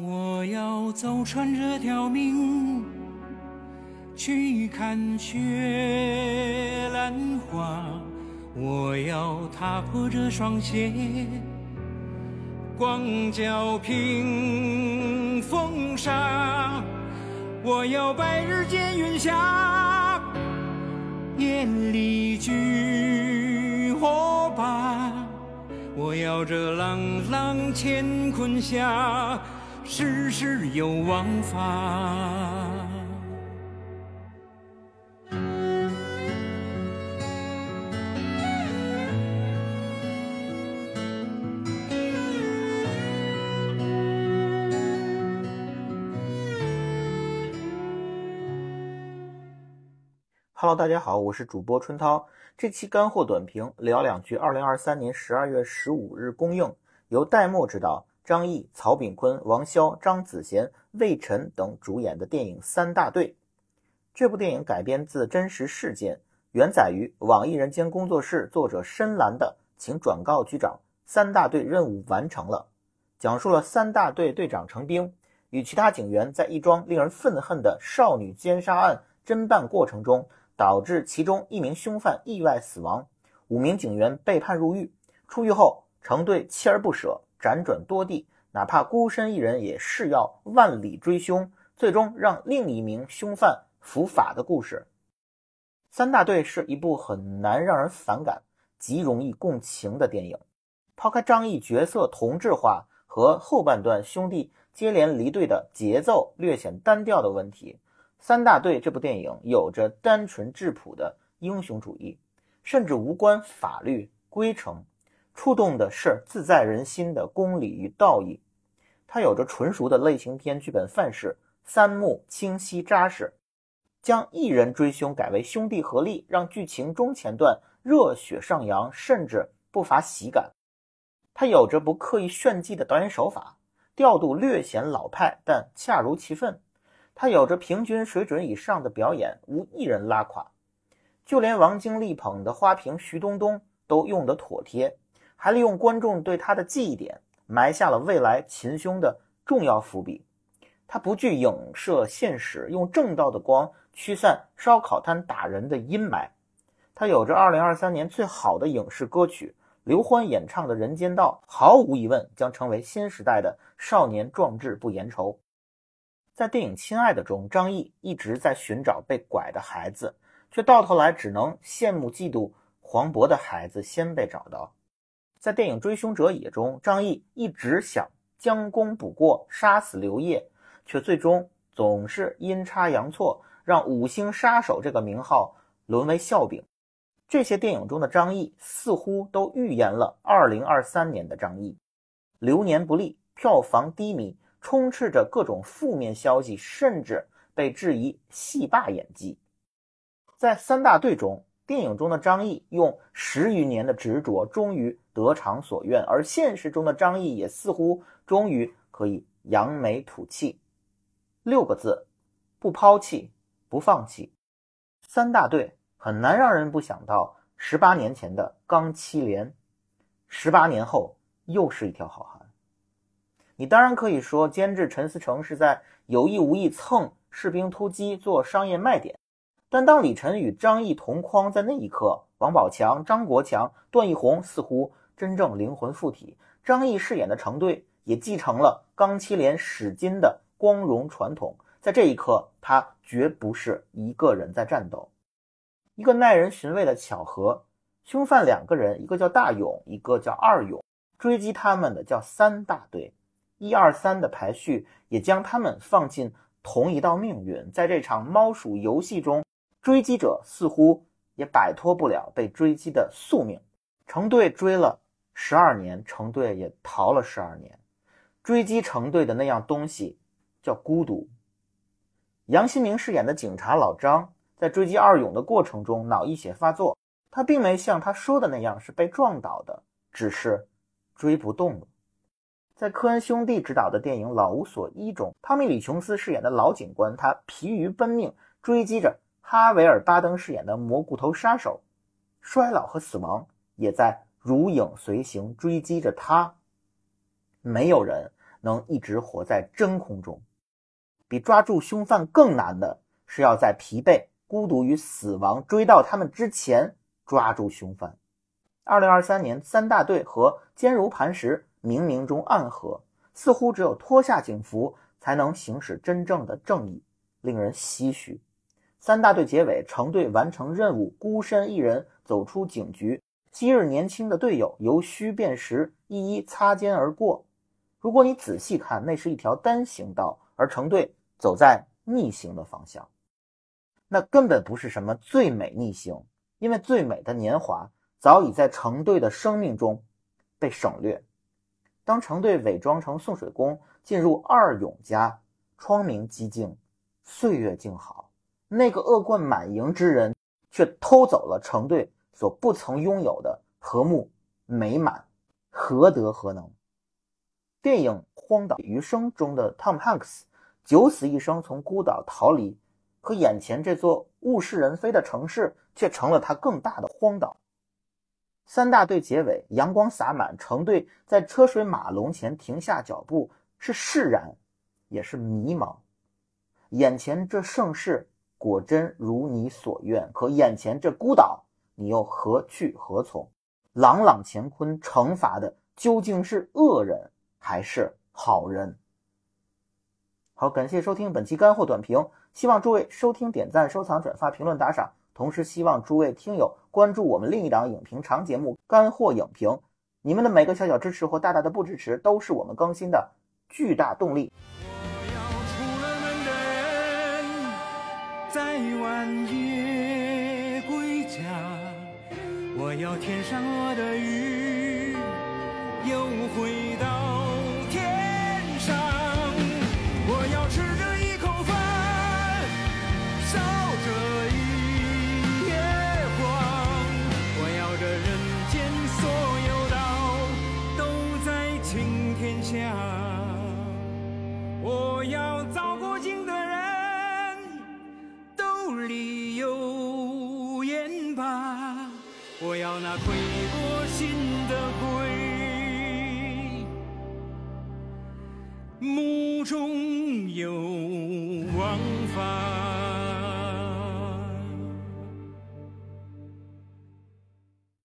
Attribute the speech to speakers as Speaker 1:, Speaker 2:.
Speaker 1: 我要走穿这条命，去看雪兰花。我要踏破这双鞋，光脚平风沙。我要白日见云霞，夜里举火把。我要这朗朗乾坤下，世事有王法。
Speaker 2: Hello，大家好，我是主播春涛。这期干货短评聊两句。二零二三年十二月十五日公映，由戴墨执导，张译、曹炳坤、王骁、张子贤、魏晨等主演的电影《三大队》。这部电影改编自真实事件，原载于网易人间工作室作者深蓝的《请转告局长，三大队任务完成了》，讲述了三大队队长程兵与其他警员在一桩令人愤恨的少女奸杀案侦办过程中。导致其中一名凶犯意外死亡，五名警员被判入狱。出狱后，程队锲而不舍，辗转多地，哪怕孤身一人也誓要万里追凶，最终让另一名凶犯伏法的故事。三大队是一部很难让人反感、极容易共情的电影。抛开张译角色同质化和后半段兄弟接连离队的节奏略显单调的问题。三大队这部电影有着单纯质朴的英雄主义，甚至无关法律规程，触动的是自在人心的公理与道义。它有着纯熟的类型片剧本范式，三幕清晰扎实，将一人追凶改为兄弟合力，让剧情中前段热血上扬，甚至不乏喜感。它有着不刻意炫技的导演手法，调度略显老派，但恰如其分。他有着平均水准以上的表演，无一人拉垮，就连王晶力捧的花瓶徐冬冬都用得妥帖，还利用观众对他的记忆点，埋下了未来擒凶的重要伏笔。他不惧影射现实，用正道的光驱散烧烤摊打人的阴霾。他有着2023年最好的影视歌曲，刘欢演唱的《人间道》，毫无疑问将成为新时代的少年壮志不言愁。在电影《亲爱的》中，张译一直在寻找被拐的孩子，却到头来只能羡慕嫉妒黄渤的孩子先被找到。在电影《追凶者也》中，张译一直想将功补过，杀死刘烨，却最终总是阴差阳错，让五星杀手这个名号沦为笑柄。这些电影中的张译似乎都预言了2023年的张译，流年不利，票房低迷。充斥着各种负面消息，甚至被质疑戏霸演技。在三大队中，电影中的张译用十余年的执着，终于得偿所愿；而现实中的张译也似乎终于可以扬眉吐气。六个字：不抛弃，不放弃。三大队很难让人不想到十八年前的钢七连，十八年后又是一条好汉。你当然可以说，监制陈思诚是在有意无意蹭《士兵突击》做商业卖点。但当李晨与张译同框在那一刻，王宝强、张国强、段奕宏似乎真正灵魂附体。张译饰演的成队也继承了钢七连史今的光荣传统。在这一刻，他绝不是一个人在战斗。一个耐人寻味的巧合：凶犯两个人，一个叫大勇，一个叫二勇，追击他们的叫三大队。一二三的排序也将他们放进同一道命运，在这场猫鼠游戏中，追击者似乎也摆脱不了被追击的宿命。成队追了十二年，成队也逃了十二年。追击成队的那样东西叫孤独。杨新明饰演的警察老张，在追击二勇的过程中脑溢血发作，他并没像他说的那样是被撞倒的，只是追不动了。在科恩兄弟执导的电影《老无所依》中，汤米·李·琼斯饰演的老警官，他疲于奔命，追击着哈维尔·巴登饰演的蘑菇头杀手，衰老和死亡也在如影随形追击着他。没有人能一直活在真空中。比抓住凶犯更难的是要在疲惫、孤独与死亡追到他们之前抓住凶犯。二零二三年，三大队和坚如磐石，冥冥中暗合，似乎只有脱下警服才能行使真正的正义，令人唏嘘。三大队结尾，成队完成任务，孤身一人走出警局。昔日年轻的队友由虚变实，一一擦肩而过。如果你仔细看，那是一条单行道，而成队走在逆行的方向。那根本不是什么最美逆行，因为最美的年华。早已在成队的生命中被省略。当成队伪装成送水工进入二勇家，窗明几净，岁月静好，那个恶贯满盈之人却偷走了成队所不曾拥有的和睦美满，何德何能？电影《荒岛余生》中的 Tom Hanks 九死一生从孤岛逃离，可眼前这座物是人非的城市却成了他更大的荒岛。三大队结尾，阳光洒满，成队在车水马龙前停下脚步，是释然，也是迷茫。眼前这盛世果真如你所愿，可眼前这孤岛，你又何去何从？朗朗乾坤惩罚的究竟是恶人还是好人？好，感谢收听本期干货短评，希望诸位收听、点赞、收藏、转发、评论、打赏。同时，希望诸位听友关注我们另一档影评长节目《干货影评》，你们的每个小小支持或大大的不支持，都是我们更新的巨大动力。
Speaker 1: 在晚夜归家。我要天上我的雨，我心的鬼，目中有王法。